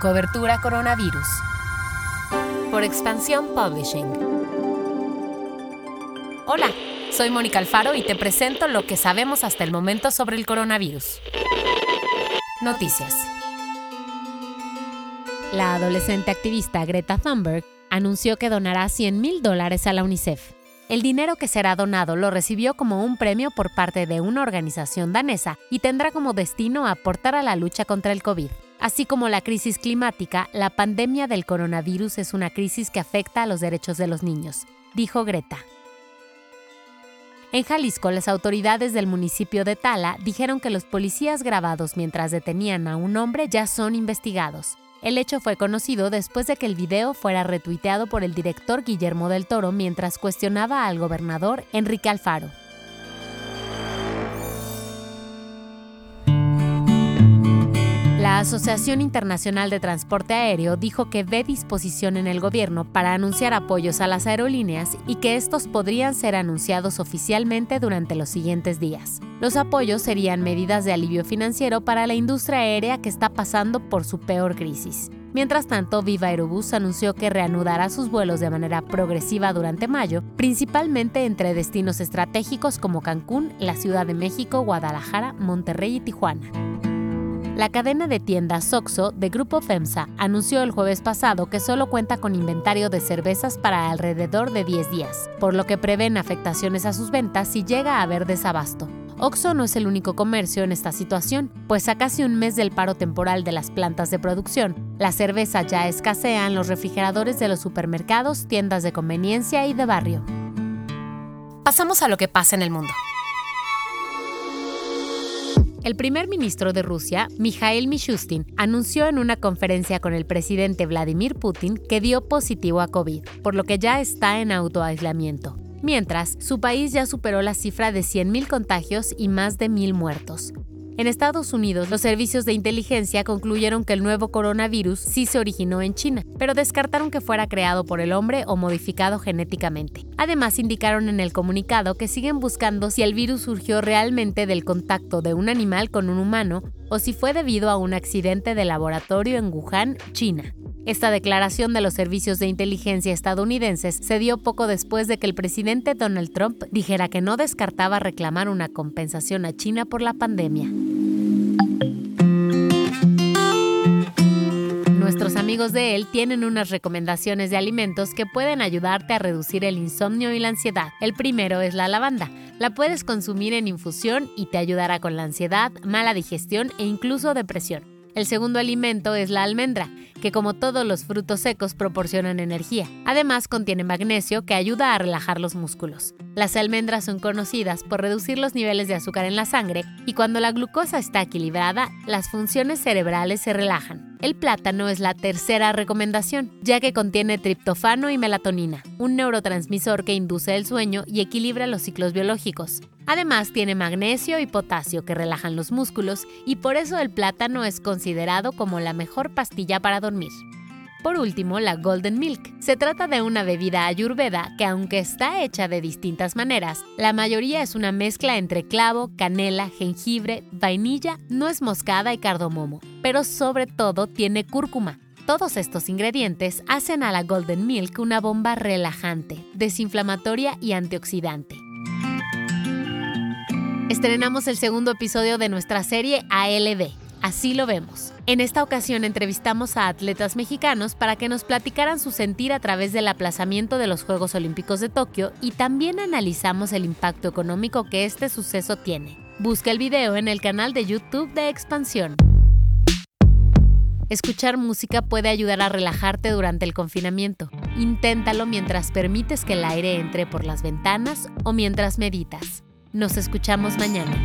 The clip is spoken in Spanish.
Cobertura Coronavirus. Por Expansión Publishing. Hola, soy Mónica Alfaro y te presento lo que sabemos hasta el momento sobre el coronavirus. Noticias. La adolescente activista Greta Thunberg anunció que donará 100 mil dólares a la UNICEF. El dinero que será donado lo recibió como un premio por parte de una organización danesa y tendrá como destino aportar a la lucha contra el COVID. Así como la crisis climática, la pandemia del coronavirus es una crisis que afecta a los derechos de los niños, dijo Greta. En Jalisco, las autoridades del municipio de Tala dijeron que los policías grabados mientras detenían a un hombre ya son investigados. El hecho fue conocido después de que el video fuera retuiteado por el director Guillermo del Toro mientras cuestionaba al gobernador Enrique Alfaro. La Asociación Internacional de Transporte Aéreo dijo que ve disposición en el gobierno para anunciar apoyos a las aerolíneas y que estos podrían ser anunciados oficialmente durante los siguientes días. Los apoyos serían medidas de alivio financiero para la industria aérea que está pasando por su peor crisis. Mientras tanto, Viva Aerobús anunció que reanudará sus vuelos de manera progresiva durante mayo, principalmente entre destinos estratégicos como Cancún, la Ciudad de México, Guadalajara, Monterrey y Tijuana. La cadena de tiendas Soxo de Grupo FEMSA anunció el jueves pasado que solo cuenta con inventario de cervezas para alrededor de 10 días, por lo que prevén afectaciones a sus ventas si llega a haber desabasto. Oxo no es el único comercio en esta situación, pues a casi un mes del paro temporal de las plantas de producción, la cerveza ya escasea en los refrigeradores de los supermercados, tiendas de conveniencia y de barrio. Pasamos a lo que pasa en el mundo. El primer ministro de Rusia, Mikhail Mishustin, anunció en una conferencia con el presidente Vladimir Putin que dio positivo a COVID, por lo que ya está en autoaislamiento. Mientras, su país ya superó la cifra de 100.000 contagios y más de 1.000 muertos. En Estados Unidos, los servicios de inteligencia concluyeron que el nuevo coronavirus sí se originó en China, pero descartaron que fuera creado por el hombre o modificado genéticamente. Además, indicaron en el comunicado que siguen buscando si el virus surgió realmente del contacto de un animal con un humano o si fue debido a un accidente de laboratorio en Wuhan, China. Esta declaración de los servicios de inteligencia estadounidenses se dio poco después de que el presidente Donald Trump dijera que no descartaba reclamar una compensación a China por la pandemia. Nuestros amigos de él tienen unas recomendaciones de alimentos que pueden ayudarte a reducir el insomnio y la ansiedad. El primero es la lavanda. La puedes consumir en infusión y te ayudará con la ansiedad, mala digestión e incluso depresión. El segundo alimento es la almendra, que como todos los frutos secos proporcionan energía. Además contiene magnesio que ayuda a relajar los músculos. Las almendras son conocidas por reducir los niveles de azúcar en la sangre y cuando la glucosa está equilibrada, las funciones cerebrales se relajan. El plátano es la tercera recomendación, ya que contiene triptofano y melatonina, un neurotransmisor que induce el sueño y equilibra los ciclos biológicos. Además tiene magnesio y potasio que relajan los músculos y por eso el plátano es considerado como la mejor pastilla para dormir. Por último, la Golden Milk. Se trata de una bebida ayurveda que aunque está hecha de distintas maneras, la mayoría es una mezcla entre clavo, canela, jengibre, vainilla, nuez moscada y cardomomo, pero sobre todo tiene cúrcuma. Todos estos ingredientes hacen a la Golden Milk una bomba relajante, desinflamatoria y antioxidante. Estrenamos el segundo episodio de nuestra serie ALB. Así lo vemos. En esta ocasión entrevistamos a atletas mexicanos para que nos platicaran su sentir a través del aplazamiento de los Juegos Olímpicos de Tokio y también analizamos el impacto económico que este suceso tiene. Busca el video en el canal de YouTube de Expansión. Escuchar música puede ayudar a relajarte durante el confinamiento. Inténtalo mientras permites que el aire entre por las ventanas o mientras meditas. Nos escuchamos mañana.